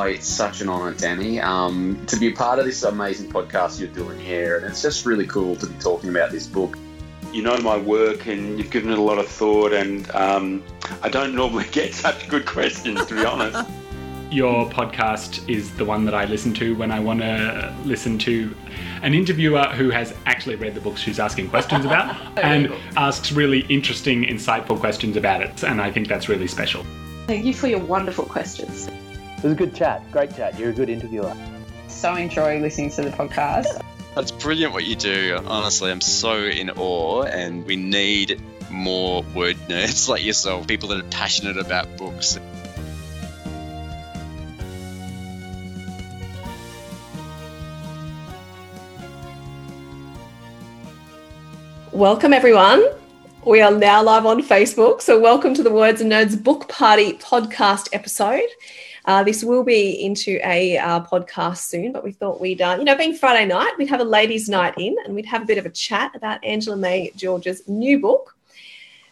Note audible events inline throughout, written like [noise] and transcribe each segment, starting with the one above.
It's such an honour, Danny, um, to be a part of this amazing podcast you're doing here. And it's just really cool to be talking about this book. You know my work and you've given it a lot of thought, and um, I don't normally [laughs] get such good questions, to be honest. [laughs] Your podcast is the one that I listen to when I want to listen to an interviewer who has actually read the books she's asking questions about [laughs] and asks really interesting, insightful questions about it. And I think that's really special. Thank you for your wonderful questions. It was a good chat. Great chat. You're a good interviewer. So enjoy listening to the podcast. That's brilliant what you do. Honestly, I'm so in awe, and we need more word [laughs] nerds like yourself, people that are passionate about books. Welcome, everyone. We are now live on Facebook. So, welcome to the Words and Nerds Book Party podcast episode. Uh, this will be into a uh, podcast soon, but we thought we'd, uh, you know, being Friday night, we'd have a ladies' night in and we'd have a bit of a chat about Angela May George's new book.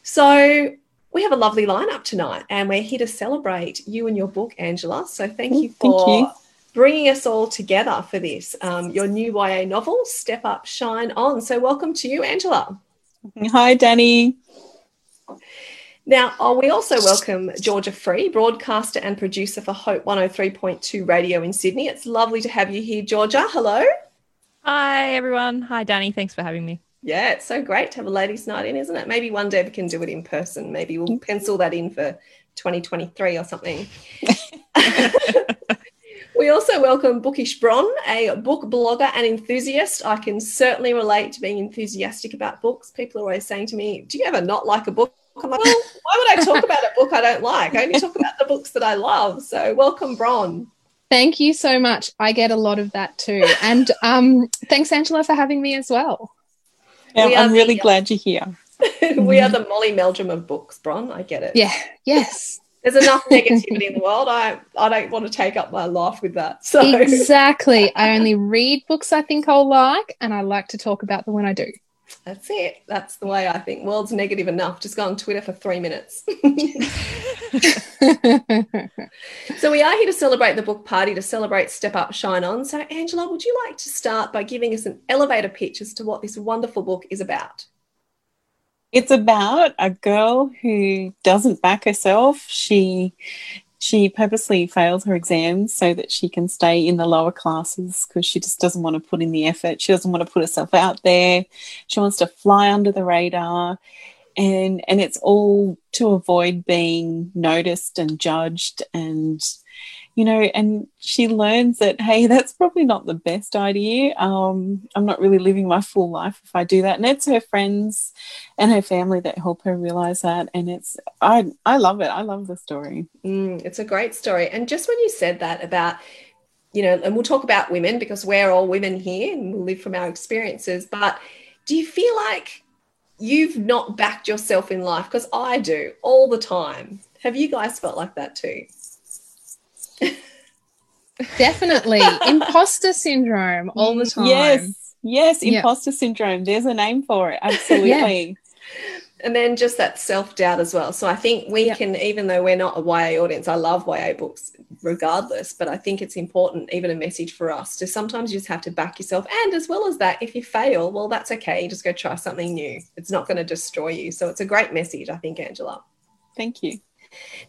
So, we have a lovely lineup tonight and we're here to celebrate you and your book, Angela. So, thank you for. Thank you bringing us all together for this. Um, your new YA novel, Step Up, Shine On. So, welcome to you, Angela. Hi, Danny. Now, oh, we also welcome Georgia Free, broadcaster and producer for Hope 103.2 Radio in Sydney. It's lovely to have you here, Georgia. Hello. Hi, everyone. Hi, Danny. Thanks for having me. Yeah, it's so great to have a ladies' night in, isn't it? Maybe one day we can do it in person. Maybe we'll mm. pencil that in for 2023 or something. [laughs] We also welcome Bookish Bron, a book blogger and enthusiast. I can certainly relate to being enthusiastic about books. People are always saying to me, Do you ever not like a book? I'm like, Well, why would I talk about a book I don't like? I only talk about the books that I love. So, welcome, Bron. Thank you so much. I get a lot of that too. And um, thanks, Angela, for having me as well. Yeah, I'm really the, glad you're here. [laughs] we are the Molly Meldrum of books, Bron. I get it. Yeah, yes there's enough [laughs] negativity in the world. I I don't want to take up my life with that. So exactly, [laughs] I only read books I think I'll like, and I like to talk about them when I do. That's it. That's the way I think. World's negative enough. Just go on Twitter for three minutes. [laughs] so we are here to celebrate the book party, to celebrate Step Up, Shine On. So Angela, would you like to start by giving us an elevator pitch as to what this wonderful book is about? It's about a girl who doesn't back herself. She she purposely fails her exams so that she can stay in the lower classes because she just doesn't want to put in the effort. She doesn't want to put herself out there. She wants to fly under the radar. And and it's all to avoid being noticed and judged and you know, and she learns that, hey, that's probably not the best idea. Um, I'm not really living my full life if I do that. And it's her friends and her family that help her realize that. And it's, I, I love it. I love the story. Mm, it's a great story. And just when you said that about, you know, and we'll talk about women because we're all women here and we'll live from our experiences. But do you feel like you've not backed yourself in life? Because I do all the time. Have you guys felt like that too? [laughs] Definitely. imposter syndrome all the time. Yes. Yes, imposter syndrome. There's a name for it. Absolutely. [laughs] yeah. And then just that self doubt as well. So I think we yep. can, even though we're not a YA audience, I love YA books regardless, but I think it's important, even a message for us to sometimes you just have to back yourself. And as well as that, if you fail, well, that's okay. You just go try something new. It's not going to destroy you. So it's a great message, I think, Angela. Thank you.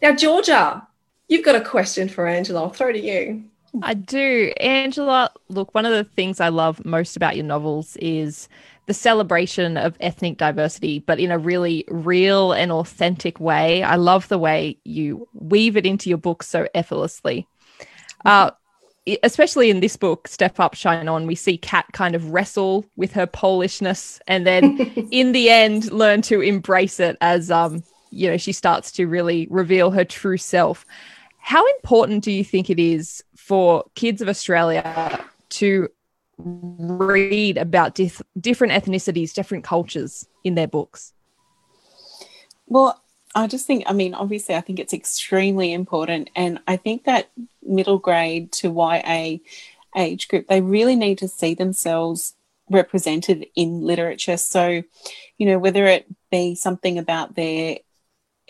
Now, Georgia, you've got a question for Angela. I'll throw it to you. I do. Angela, look, one of the things I love most about your novels is the celebration of ethnic diversity, but in a really real and authentic way. I love the way you weave it into your book so effortlessly. Uh, especially in this book, Step Up, Shine On, we see Kat kind of wrestle with her Polishness and then [laughs] in the end learn to embrace it as um, you know, she starts to really reveal her true self. How important do you think it is for kids of Australia to read about dif- different ethnicities, different cultures in their books? Well, I just think, I mean, obviously, I think it's extremely important. And I think that middle grade to YA age group, they really need to see themselves represented in literature. So, you know, whether it be something about their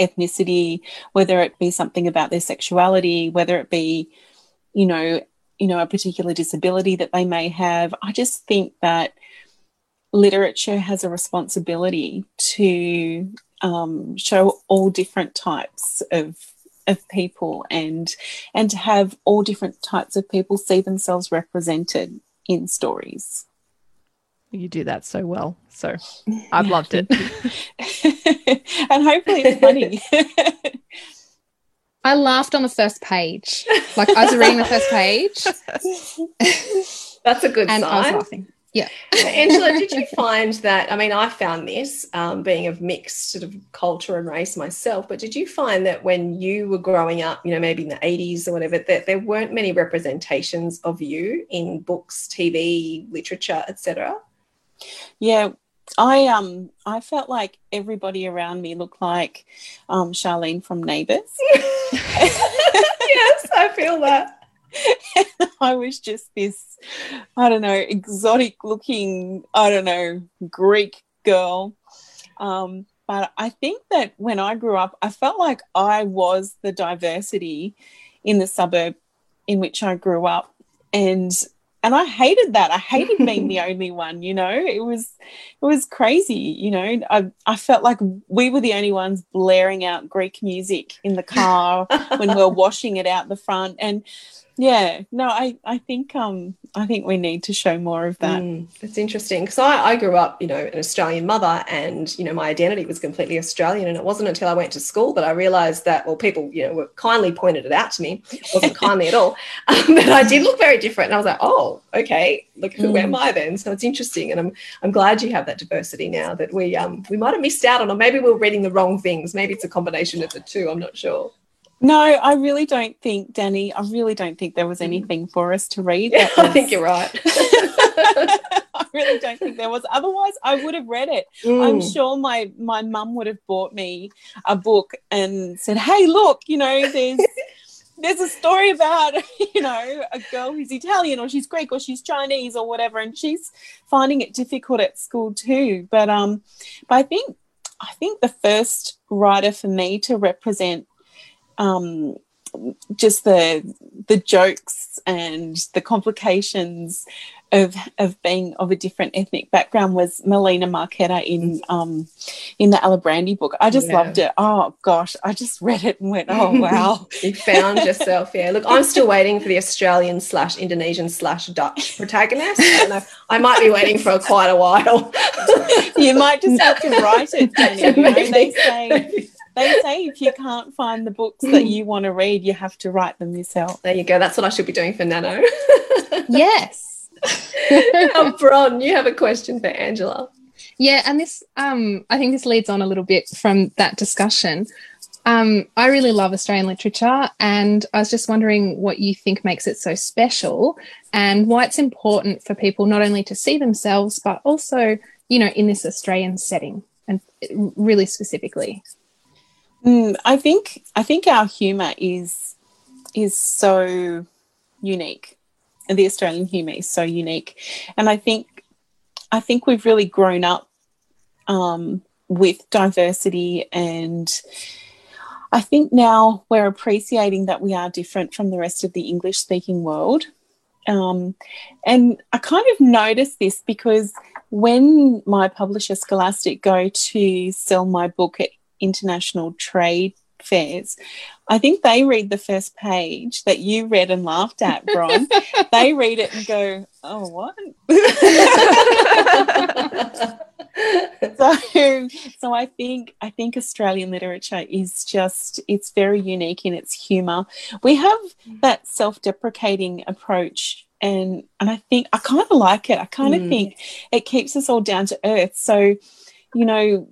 ethnicity, whether it be something about their sexuality, whether it be you know, you know, a particular disability that they may have. I just think that literature has a responsibility to um, show all different types of of people and and to have all different types of people see themselves represented in stories. You do that so well. So [laughs] I've loved it. [laughs] and hopefully it's funny. [laughs] I laughed on the first page. Like I was reading the first page. That's a good and sign. I was laughing. Yeah. Angela, did you find that? I mean, I found this um, being of mixed sort of culture and race myself, but did you find that when you were growing up, you know, maybe in the 80s or whatever, that there weren't many representations of you in books, TV, literature, etc.? Yeah, I um I felt like everybody around me looked like um, Charlene from Neighbours. [laughs] yes, I feel that. [laughs] I was just this, I don't know, exotic looking, I don't know, Greek girl. Um, but I think that when I grew up, I felt like I was the diversity in the suburb in which I grew up. And and I hated that. I [laughs] hated being the only one, you know. It was it was crazy, you know. I I felt like we were the only ones blaring out Greek music in the car [laughs] when we were washing it out the front. And yeah. No i i think um i think we need to show more of that. Mm, it's interesting. Because I, I grew up you know an australian mother and you know my identity was completely australian and it wasn't until i went to school that i realized that well people you know were kindly pointed it out to me. It wasn't kindly at all. [laughs] Um, but i did look very different and i was like oh okay look who mm. am i then? So it's interesting and i'm i'm glad you have that diversity now that we um we might have missed out on or maybe we we're reading the wrong things. Maybe it's a combination of the two. I'm not sure no, I really don't think, Danny, I really don't think there was mm. anything for us to read. Yeah, was... I think you're right. [laughs] I really don't think there was. Otherwise, I would have read it. Mm. I'm sure my my mum would have bought me a book and said, "Hey, look, you know, there's there's a story about [laughs] you know a girl who's Italian or she's Greek or she's Chinese or whatever, and she's finding it difficult at school too." But um, but I think I think the first writer for me to represent um, just the the jokes and the complications of of being of a different ethnic background was Melina Marchetta in um in the Alibrandi book. I just yeah. loved it. Oh gosh, I just read it and went, oh [laughs] wow. you found yourself, yeah. Look, I'm still waiting for the Australian slash Indonesian slash Dutch protagonist. I, I might be waiting for quite a while. you might just have to write it, [laughs] Jenny. You know, they say they say if you can't find the books that you want to read, you have to write them yourself. There you go. That's what I should be doing for Nano. [laughs] yes. [laughs] um, Bron, you have a question for Angela. Yeah, and this, um, I think this leads on a little bit from that discussion. Um, I really love Australian literature, and I was just wondering what you think makes it so special and why it's important for people not only to see themselves, but also, you know, in this Australian setting and really specifically. Mm, I think I think our humour is is so unique. The Australian humour is so unique, and I think I think we've really grown up um, with diversity, and I think now we're appreciating that we are different from the rest of the English speaking world. Um, and I kind of noticed this because when my publisher Scholastic go to sell my book at international trade fairs, I think they read the first page that you read and laughed at, Bron. [laughs] they read it and go, "Oh, what?" [laughs] so, so I think I think Australian literature is just it's very unique in its humour. We have that self-deprecating approach and and I think I kind of like it. I kind of mm. think it keeps us all down to earth. So, you know,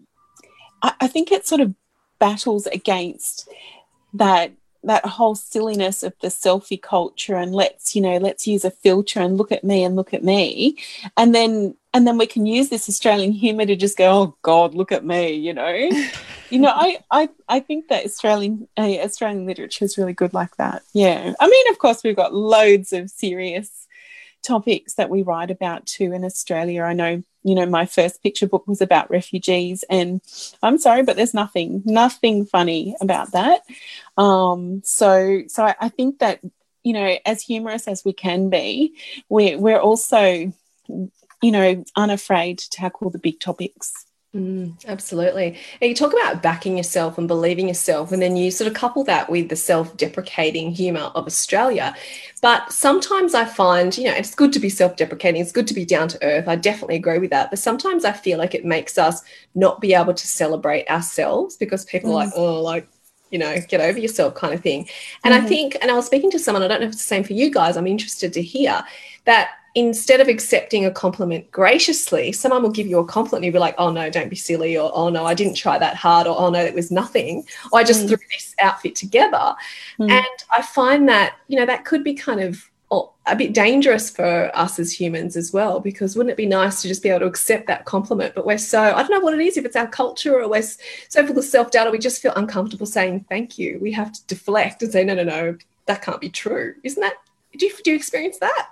I, I think it sort of battles against that that whole silliness of the selfie culture and let's you know let's use a filter and look at me and look at me. And then and then we can use this australian humor to just go oh god look at me you know? [laughs] You know i i i think that australian uh, australian literature is really good like that. Yeah. I mean of course we've got loads of serious topics that we write about too in australia i know you know, my first picture book was about refugees, and I'm sorry, but there's nothing, nothing funny about that. Um, so, so I, I think that you know, as humorous as we can be, we're, we're also, you know, unafraid to tackle the big topics. Mm, absolutely. And you talk about backing yourself and believing yourself, and then you sort of couple that with the self deprecating humor of Australia. But sometimes I find, you know, it's good to be self deprecating, it's good to be down to earth. I definitely agree with that. But sometimes I feel like it makes us not be able to celebrate ourselves because people mm. are like, oh, like, you know, get over yourself kind of thing. And mm-hmm. I think, and I was speaking to someone, I don't know if it's the same for you guys, I'm interested to hear that instead of accepting a compliment graciously, someone will give you a compliment and you'll be like, oh no, don't be silly, or oh no, I didn't try that hard, or oh no, it was nothing, or I just mm. threw this outfit together. Mm. And I find that, you know, that could be kind of a bit dangerous for us as humans as well, because wouldn't it be nice to just be able to accept that compliment? But we're so, I don't know what it is, if it's our culture or we're so full of self doubt, that we just feel uncomfortable saying thank you. We have to deflect and say, no, no, no, that can't be true. Isn't that, do you, do you experience that?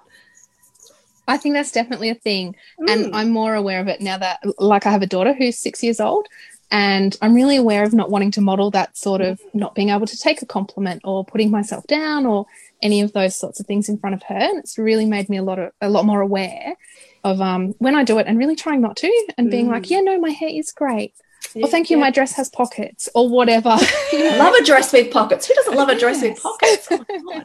I think that's definitely a thing. Mm. And I'm more aware of it now that, like, I have a daughter who's six years old. And I'm really aware of not wanting to model that sort of not being able to take a compliment or putting myself down or any of those sorts of things in front of her. And it's really made me a lot of a lot more aware of um, when I do it and really trying not to and being mm. like, yeah, no, my hair is great. Yeah, oh, thank you. Yeah. My dress has pockets, or whatever. [laughs] love a dress with pockets. Who doesn't love a dress yes. with pockets? Oh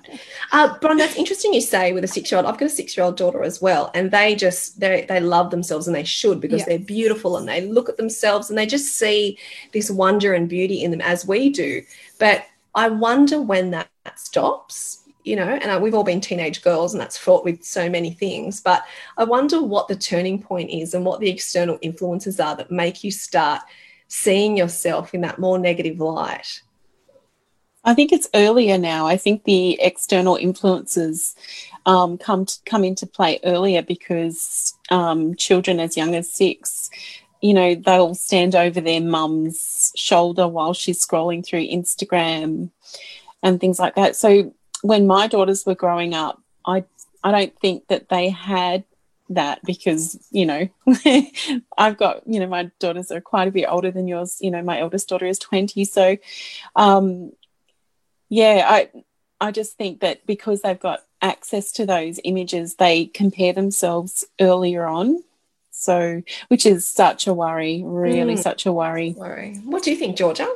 [laughs] uh, Bron, that's interesting. You say with a six-year-old. I've got a six-year-old daughter as well, and they just they they love themselves, and they should because yeah. they're beautiful, and they look at themselves, and they just see this wonder and beauty in them as we do. But I wonder when that stops you know, and we've all been teenage girls, and that's fraught with so many things. But I wonder what the turning point is and what the external influences are that make you start seeing yourself in that more negative light? I think it's earlier now. I think the external influences um, come to, come into play earlier because um, children as young as six, you know, they'll stand over their mum's shoulder while she's scrolling through Instagram and things like that. So when my daughters were growing up, I I don't think that they had that because you know [laughs] i've got you know my daughters are quite a bit older than yours. You know my eldest daughter is 20 so um yeah i i just think that because they've got access to those images they compare themselves earlier on. So which is such a worry really mm. such a worry. Worry. What do you think georgia?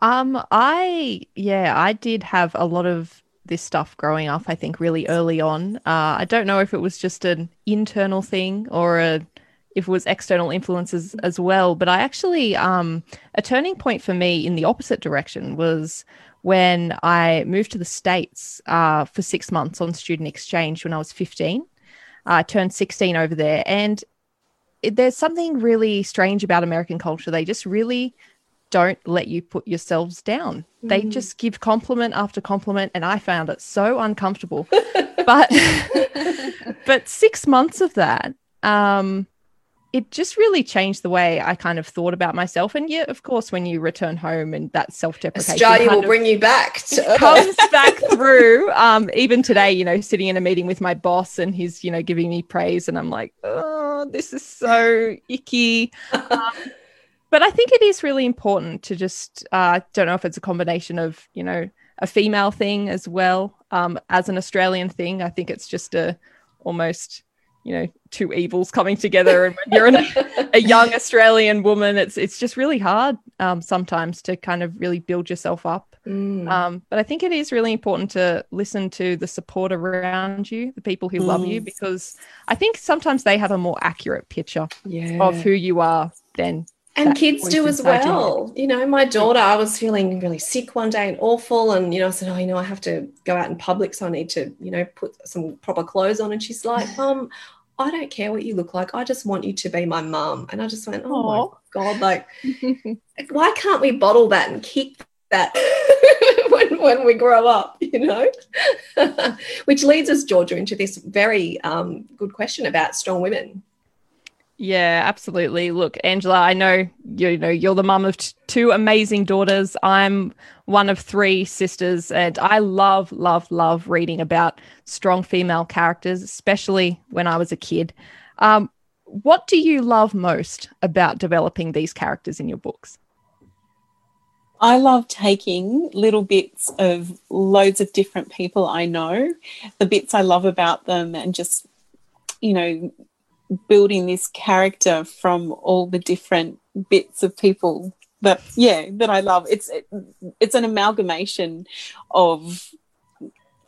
Um i yeah i did have a lot of this stuff growing up, I think, really early on. Uh, I don't know if it was just an internal thing or a, if it was external influences as well, but I actually, um, a turning point for me in the opposite direction was when I moved to the States uh, for six months on student exchange when I was 15. I turned 16 over there. And it, there's something really strange about American culture. They just really don't let you put yourselves down. Mm. They just give compliment after compliment and I found it so uncomfortable. [laughs] but [laughs] but 6 months of that um it just really changed the way I kind of thought about myself. And yeah, of course, when you return home and that self-deprecation Australia will bring you back. To- comes back [laughs] through. Um, even today, you know, sitting in a meeting with my boss and he's, you know, giving me praise, and I'm like, oh, this is so icky. Um, but I think it is really important to just uh, don't know if it's a combination of you know a female thing as well um, as an Australian thing. I think it's just a almost you know two evils coming together and when you're an, a young australian woman it's it's just really hard um, sometimes to kind of really build yourself up mm. um, but i think it is really important to listen to the support around you the people who mm. love you because i think sometimes they have a more accurate picture yeah. of who you are than and kids do as well. You know, my daughter, I was feeling really sick one day and awful. And, you know, I said, Oh, you know, I have to go out in public. So I need to, you know, put some proper clothes on. And she's like, Mum, [laughs] I don't care what you look like. I just want you to be my mum. And I just went, Oh Aww. my God, [laughs] like, why can't we bottle that and keep that [laughs] when, when we grow up, you know? Which leads us, Georgia, into this very um, good question about strong women. Yeah, absolutely. Look, Angela, I know you know you're the mum of t- two amazing daughters. I'm one of three sisters, and I love, love, love reading about strong female characters, especially when I was a kid. Um, what do you love most about developing these characters in your books? I love taking little bits of loads of different people I know, the bits I love about them, and just, you know, building this character from all the different bits of people that yeah that I love. It's it's an amalgamation of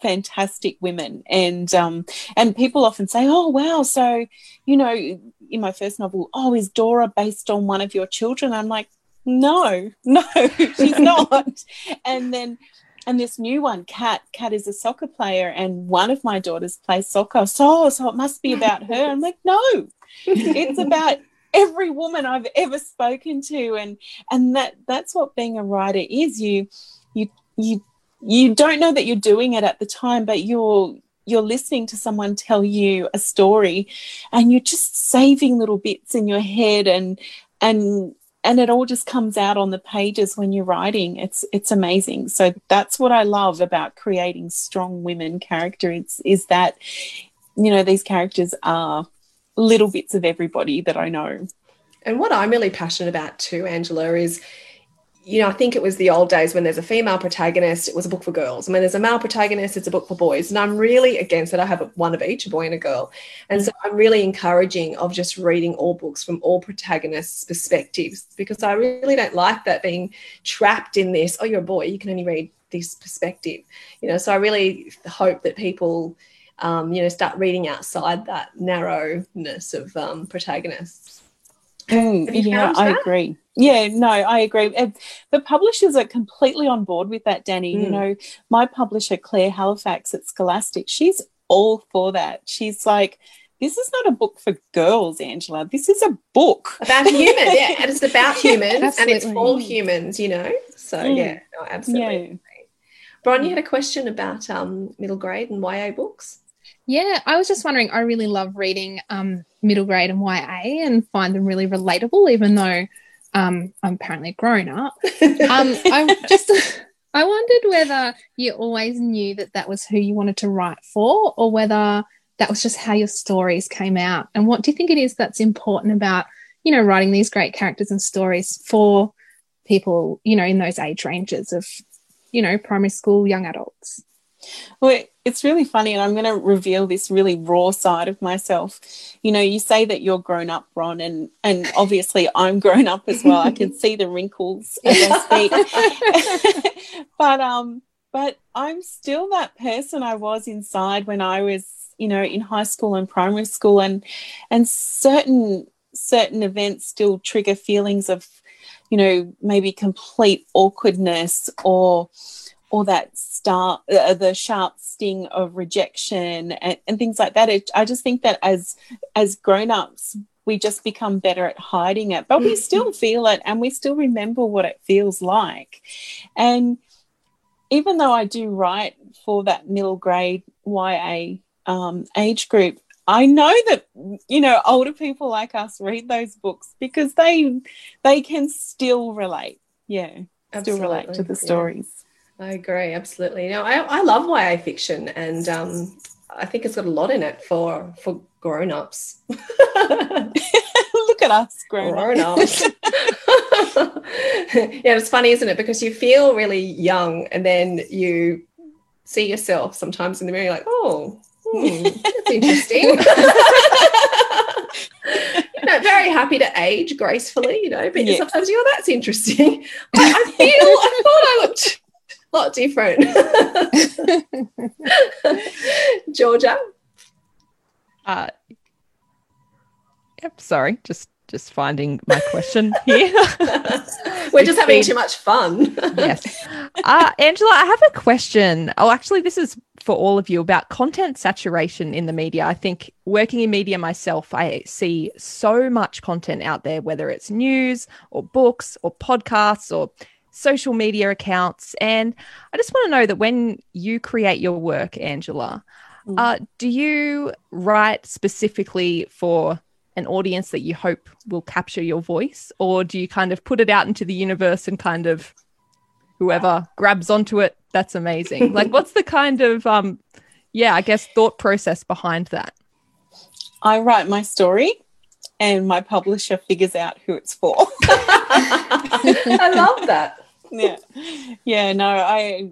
fantastic women. And um and people often say oh wow so you know in my first novel oh is dora based on one of your children? I'm like no [laughs] no she's [laughs] not. And then and this new one kat kat is a soccer player and one of my daughters plays soccer. So so it must be about her. I'm like no it's [laughs] about every woman i've ever spoken to. And and that that's what being a writer is. You you you you don't know that you're doing it at the time, but you're you're listening to someone tell you a story and you're just saving little bits in your head and and and it all just comes out on the pages when you're writing. It's it's amazing. So that's what i love about creating strong women characters is that you know these characters are little bits of everybody that i know. And what i'm really passionate about too angela is you know, I think it was the old days when there's a female protagonist, it was a book for girls. And when there's a male protagonist, it's a book for boys. And I'm really against it. I have one of each, a boy and a girl. And so I'm really encouraging of just reading all books from all protagonists' perspectives because I really don't like that being trapped in this, oh, you're a boy, you can only read this perspective. You know, so I really hope that people, um, you know, start reading outside that narrowness of um, protagonists. Mm, yeah, I agree. Yeah, no, I agree. The publishers are completely on board with that, Danny. Mm. You know, my publisher, Claire Halifax at Scholastic, she's all for that. She's like, this is not a book for girls, Angela. This is a book about humans. yeah, and it's [laughs] about humans and it's all humans, you know. So mm. yeah, no, absolutely. Yeah. Bron, you had a question about um, middle grade and YA books. Yeah, I was just wondering. I really love reading um, middle grade and YA and find them really relatable, even though um, I'm apparently grown up. [laughs] Um, I [laughs] just I wondered whether you always knew that that was who you wanted to write for, or whether that was just how your stories came out. And what do you think it is that's important about you know writing these great characters and stories for people you know in those age ranges of you know primary school young adults? Well, it's really funny, and I'm going to reveal this really raw side of myself. You know, you say that you're grown up, Bron, and and obviously I'm [laughs] grown up as well. I can see the wrinkles as I speak. [laughs] but um, but I'm still that person I was inside when I was, you know, in high school and primary school, and and certain certain events still trigger feelings of, you know, maybe complete awkwardness or or that start uh, the sharp sting of rejection and, and things like that it, i just think that as as grown-ups we just become better at hiding it but we mm-hmm. still feel it and we still remember what it feels like and even though i do write for that middle grade ya um, age group I know that you know older people like us read those books because they they can still relate. Yeah, Absolutely. still relate to the stories. I agree, absolutely. Now, I, I love YA fiction, and um, I think it's got a lot in it for for grown ups. [laughs] Look at us, grown ups. [laughs] yeah, it's funny, isn't it? Because you feel really young, and then you see yourself sometimes in the mirror, like, oh, hmm, [laughs] that's interesting. you know, very happy to age gracefully, you know, but yeah. sometimes you're, oh, that's interesting. I, I feel, I thought I looked lot different. [laughs] Georgia. Uh, yep. Sorry, just just finding my question here. [laughs] We're just having too much fun. [laughs] yes. Uh, Angela, I have a question. Oh, actually, this is for all of you about content saturation in the media. I think working in media myself, I see so much content out there, whether it's news or books or podcasts or social media accounts. And I just want to know that when you create your work, Angela, mm. uh, do you write specifically for an audience that you hope will capture your voice? Or do you kind of put it out into the universe and kind of whoever grabs onto it, that's amazing? like, what's the kind of, um, yeah, I guess thought process behind that? I write my story and my publisher figures out who it's for. [laughs] I love that. Yeah, yeah. No, I.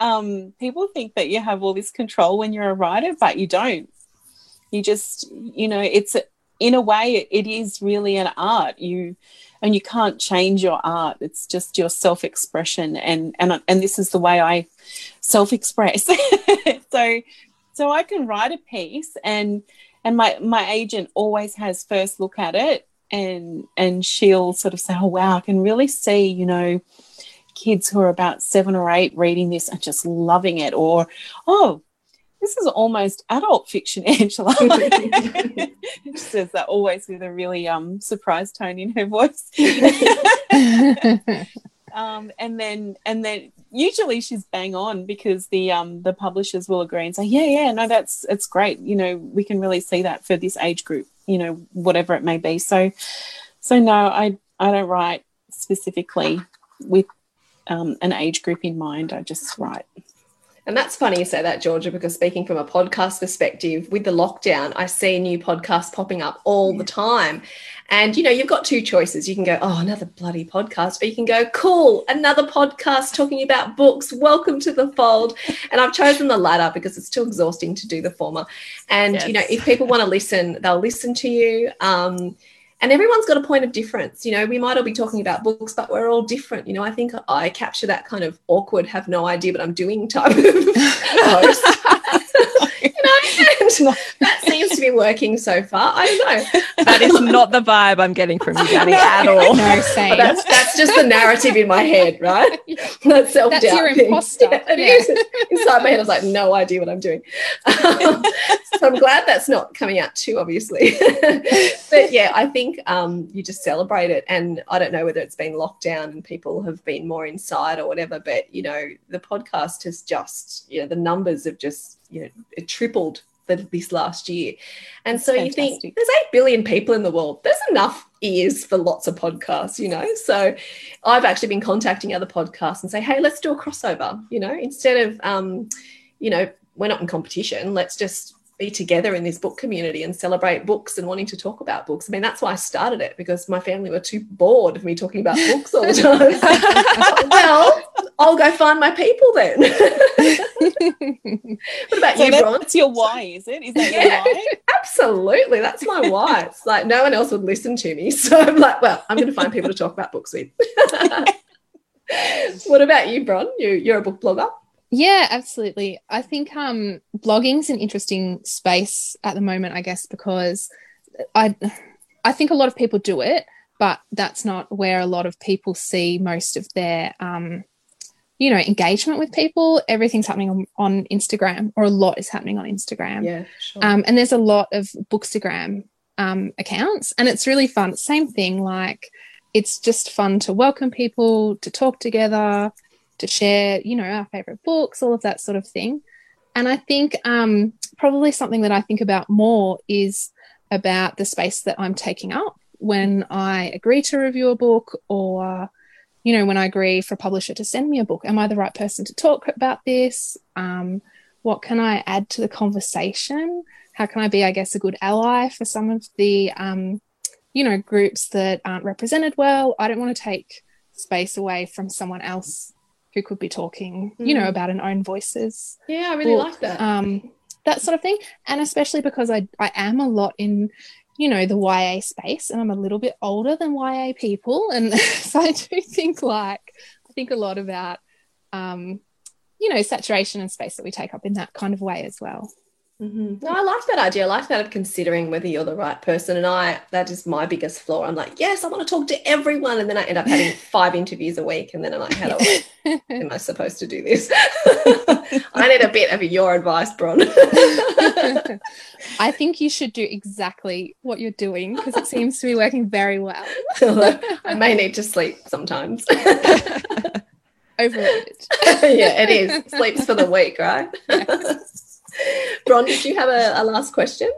Um, people think that you have all this control when you're a writer, but you don't. You just, you know, it's in a way, it is really an art. You and you can't change your art. It's just your self-expression, and and and this is the way I self-express. [laughs] so, so I can write a piece, and and my my agent always has first look at it, and and she'll sort of say, "Oh wow, I can really see, you know." Kids who are about seven or eight reading this and just loving it or oh this is almost adult fiction, [laughs] Angela. [laughs] she says that always with a really um, surprised tone in her voice. [laughs] um, and then and then usually she's bang on because the um, the publishers will agree and say, yeah, yeah, no, that's it's great. You know, we can really see that for this age group. You know, whatever it may be. So, so no, I I don't write specifically with um, an age group in mind. I just write and that's funny you say that, Georgia, because speaking from a podcast perspective, with the lockdown, I see new podcasts popping up all the time. And you know, you've got two choices. You can go, oh, another bloody podcast, or you can go, cool, another podcast talking about books. Welcome to the fold. And I've chosen the latter because it's too exhausting to do the former. And yes. you know, if people want to listen, they'll listen to you. Um, and everyone's got a point of difference you know we might all be talking about books but we're all different you know i think i capture that kind of awkward have no idea what i'm doing type of [laughs] post [laughs] you know [laughs] that [laughs] seems to be working so far. I don't know. That is not the vibe i'm getting from you [laughs] danny at all. No same. That's that's just the narrative in my head right? That's self-doubt that's your imposter. yeah, it yeah. is. inside my head i was like no idea what i'm doing. Um, so i'm glad that's not coming out too obviously. But yeah i think think um, you just celebrate it. And I don't know whether it's been locked down and people have been more inside or whatever, but you know, the podcast has just, you know, the numbers have just, you know, it tripled this last year. And That's so fantastic. you think there's 8 billion people in the world. There's enough ears for lots of podcasts, you know? So I've actually been contacting other podcasts and say, hey, let's do a crossover, you know, instead of, um, you know, we're not in competition. Let's just be together in this book community and celebrate books and wanting to talk about books. I mean, that's why I started it because my family were too bored of me talking about books all the [laughs] time. [laughs] well, I'll go find my people then. [laughs] what about so you, that's, That's your why, is it? Is that yeah, your why? [laughs] Absolutely. That's my why. It's like no one else would listen to me. [laughs] So I'm like, well, I'm going to find people to talk about books with. what about you, Bron? You, you're a book blogger. Yeah, absolutely. I think um, blogging's an interesting space at the moment, I guess, because I I think a lot of people do it, but that's not where a lot of people see most of their um, you know engagement with people. Everything's happening on, on Instagram, or a lot is happening on Instagram. Yeah, sure. Um, and there's a lot of Bookstagram um, accounts, and it's really fun. Same thing, like it's just fun to welcome people to talk together to share, you know, our favorite books, all of that sort of thing. And I think um, probably something that I think about more is about the space that I'm taking up when I agree to review a book or, you know, when I agree for a publisher to send me a book. Am I the right person to talk about this? Um, what can I add to the conversation? How can I be, I guess, a good ally for some of the, um, you know, groups that aren't represented well? I don't want to take space away from someone else who could be talking, mm. you know, mm. about an own voices. Yeah, I really book, like that. Um, that sort of thing. And especially because I, I am a lot in, you know, the YA space and I'm a little bit older than YA people. And [laughs] so I do think like, I think a lot about, um, you know, saturation and space that we take up in that kind of way as well. Mm-hmm. No, I like that idea. I like that of considering whether you're the right person. And I, that is my biggest flaw. I'm like, yes, I want to talk to everyone. And then I end up having [laughs] five interviews a week. And then I'm like, how [laughs] am I supposed to do this? [laughs] I need a bit of your advice, Bron. I think you should do exactly what you're doing because it seems to be working very well. I may need to sleep sometimes. Overrated. yeah, it is. Sleeps for the week, right? Bron, did you have a, a, last question?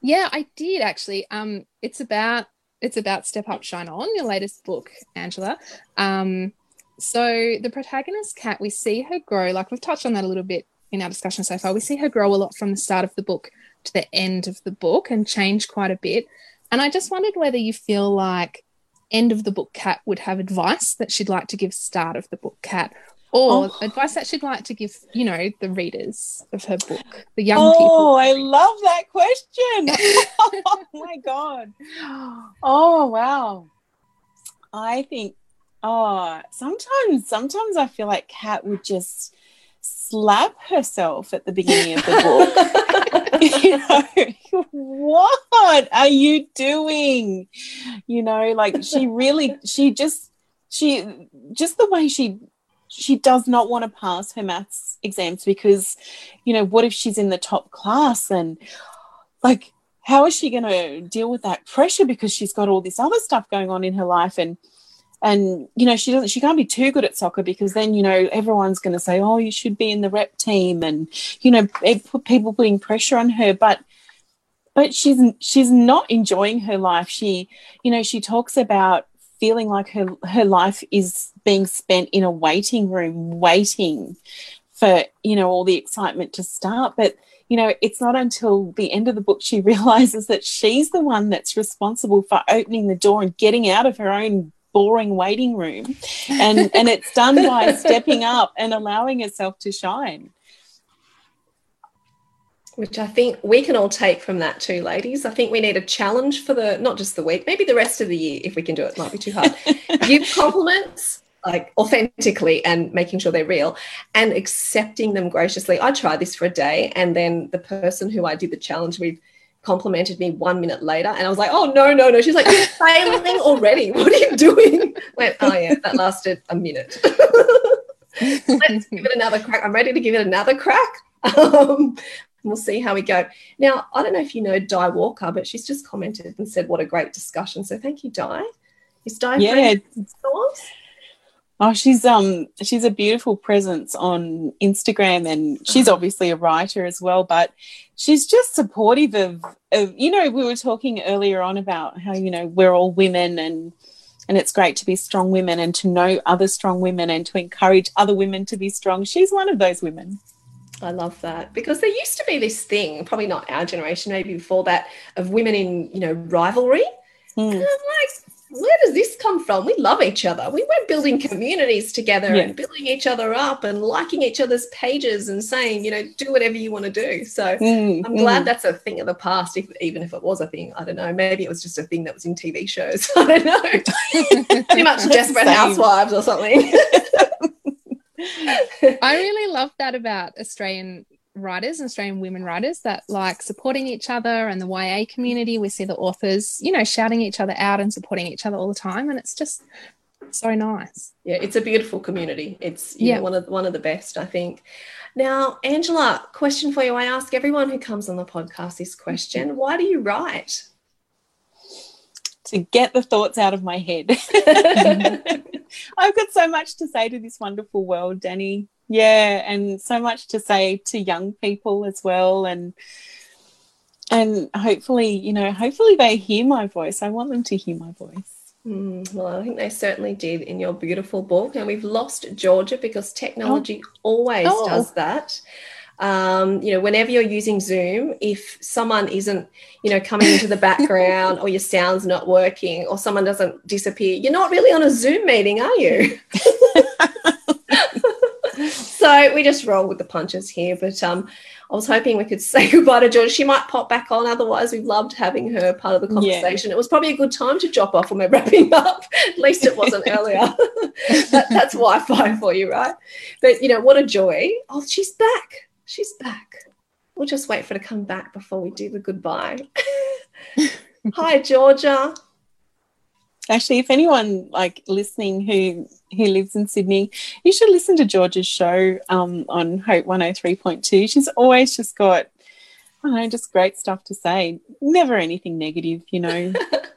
Yeah, I did actually. Um, it's about it's about Step Up Shine On, your latest book, Angela. Um, so the protagonist Kat, we see her grow, like we've touched on that a little bit in our discussion so far. We see her grow a lot from the start of the book to the end of the book and change quite a bit. And I just wondered whether you feel like end of the book kat would have advice that she'd like to give start of the book kat or Oh. advice that she'd like to give, you know, the readers of her book, the young oh, people. Oh, I love that question. [laughs] oh my god. [gasps] Oh wow. I think oh sometimes sometimes I feel like Kat would just slap herself at the beginning of the book. [laughs] [laughs] you know, what are you doing? You know, like she really she just she just the way she she does not want to pass her maths exams because you know what if she's in the top class and like how is she going to deal with that pressure because she's got all this other stuff going on in her life and and you know she doesn't she can't be too good at soccer because then you know everyone's going to say oh you should be in the rep team and you know it put people putting pressure on her but but she's she's not enjoying her life. She you know she talks about feeling like her her life is being spent in a waiting room waiting for you know all the excitement to start. But you know it's not until the end of the book she [laughs] realizes that she's the one that's responsible for opening the door and getting out of her own boring waiting room. And and it's done by [laughs] stepping up and allowing herself to shine which I think we can all take from that too, ladies. I think we need a challenge for the not just the week, maybe the rest of the year if we can do it. it might be too hard. [laughs] Give compliments like authentically and making sure they're real and accepting them graciously. I tried this for a day and then the person who I did the challenge with complimented me one minute later and I was like, oh no, no, no. She's like, you're [laughs] failing already. What are you doing? Went, oh yeah, that lasted a minute. [laughs] Let's give it another crack. I'm ready to give it another crack. Um, we'll see how we go. Now, I don't know if you know Di Walker, but she's just commented and said, what a great discussion. So thank you, Di. Is Di Yeah. Oh, she's um she's a beautiful presence on Instagram and she's obviously a writer as well, but she's just supportive of, of you know, we were talking earlier on about how, you know, we're all women and and it's great to be strong women and to know other strong women and to encourage other women to be strong. She's one of those women. I love that because there used to be this thing, probably not our generation, maybe before that, of women in, you know, rivalry. Hmm. And I'm like, where does this come from? We love each other. We were building communities together Yeah. and building each other up and liking each other's pages and saying, you know, do whatever you want to do. So Mm, I'm glad mm. that's a thing of the past, if, even if it was a thing. I don't know. Maybe it was just a thing that was in TV shows. [laughs] I don't know. [laughs] Too much [laughs] Desperate Housewives or something. I really love that about Australian writers and Australian women writers that like supporting each other and the YA community. We see the authors, you know, shouting each other out and supporting each other all the time. And it's just so nice. yeah, it's a beautiful community. It's Yeah. know, one of one of the best, I think. Now, Angela, question for you. I ask everyone who comes on the podcast this question: mm-hmm. Why do you write? to get the thoughts out of my head. [laughs] I've got so much to say to this wonderful world, Danny. Yeah, and so much to say to young people as well and and hopefully, you know, hopefully they hear my voice. I want them to hear my voice. Mm, well, I think they certainly did in your beautiful book. And we've lost Georgia because technology always Oh. does that. Um, you know, whenever you're using Zoom, if someone isn't, you know, coming into the background or your sound's not working or someone doesn't disappear, you're not really on a Zoom meeting, are you? [laughs] so we just roll with the punches here. But um, I was hoping we could [laughs] say goodbye to Georgia. She might pop back on. Otherwise, we've loved having her part of the Yeah. conversation. It was probably a good time to drop off when we're [laughs] wrapping up. At least it wasn't earlier. that, that's Wi-Fi for you, right? But you know what a joy. Oh, she's back. She's back. We'll just wait for her to come back before we do the goodbye. [laughs] Hi, Georgia. Actually, if anyone like listening who who lives in Sydney, you should listen to George's show um, on Hope 103.2. She's always just got I don't know, just great stuff to say. Never anything negative, you know. [laughs]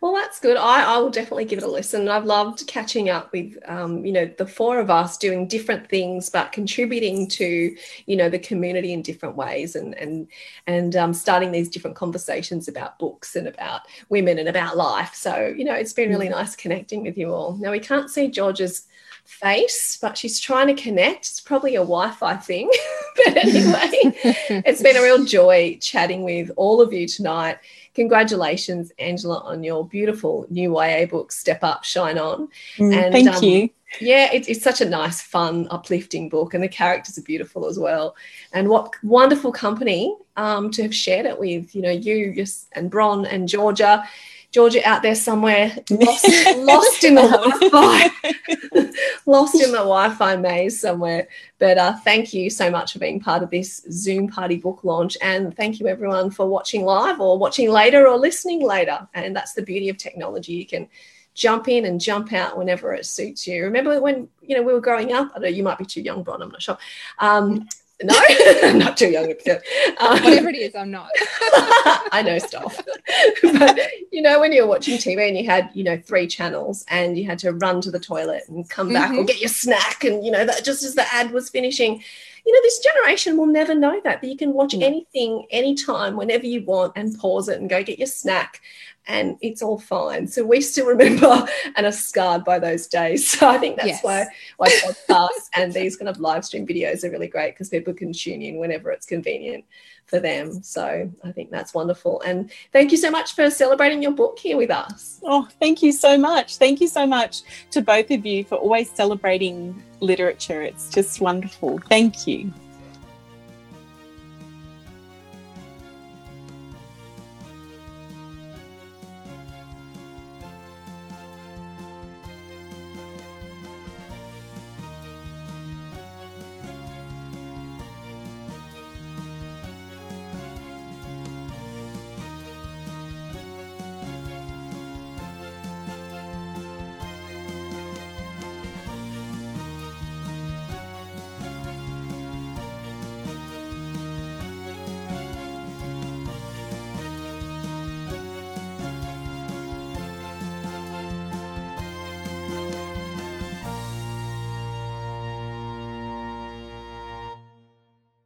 Well, that's good. I, I will definitely give it a listen. I've loved catching up with, um, you know, the four of us doing different things, but contributing to, you know, the community in different ways, and and and um, starting these different conversations about books and about women and about life. So, you know, it's been really nice connecting with you all. Now we can't see George's face, but she's trying to connect. It's probably a Wi Fi thing. [laughs] but anyway, [laughs] it's been a real joy chatting with all of you tonight. Congratulations, Angela, on your beautiful new YA book, Step Up, Shine On. Mm, and, thank um, you. Yeah, it, it's such a nice, fun, uplifting book, and the characters are beautiful as well. And what wonderful company um, to have shared it with. You know, you and Bron and Georgia. Georgia out there somewhere, lost, [laughs] lost in the Wi-Fi, [laughs] lost in the Wi-Fi maze somewhere. But uh, thank you so much for being part of this Zoom party book launch, and thank you everyone for watching live or watching later or listening later. And that's the beauty of technology; you can jump in and jump out whenever it suits you. Remember when you know we were growing up? I know you might be too young, Bron. I'm not sure. Um, no, I'm [laughs] not too young. [laughs] Um, Whatever it is, I'm not. [laughs] I know stuff. but you know, when you were watching TV and you had, you know, three channels and you had to run to the toilet and come back mm-hmm. or get your snack, and you know, that just as the ad was finishing, you know, this generation will never know that. That you can watch mm. anything, anytime, whenever you want, and pause it and go get your snack and it's all fine. So we still remember [laughs] and are scarred by those days. So I think that's yes. why why [laughs] podcasts and these kind of live stream videos are really great because people can tune in whenever it's convenient for them. So I think that's wonderful. And thank you so much for celebrating your book here with us. Oh, thank you so much. Thank you so much to both of you for always celebrating literature. It's just wonderful. Thank you.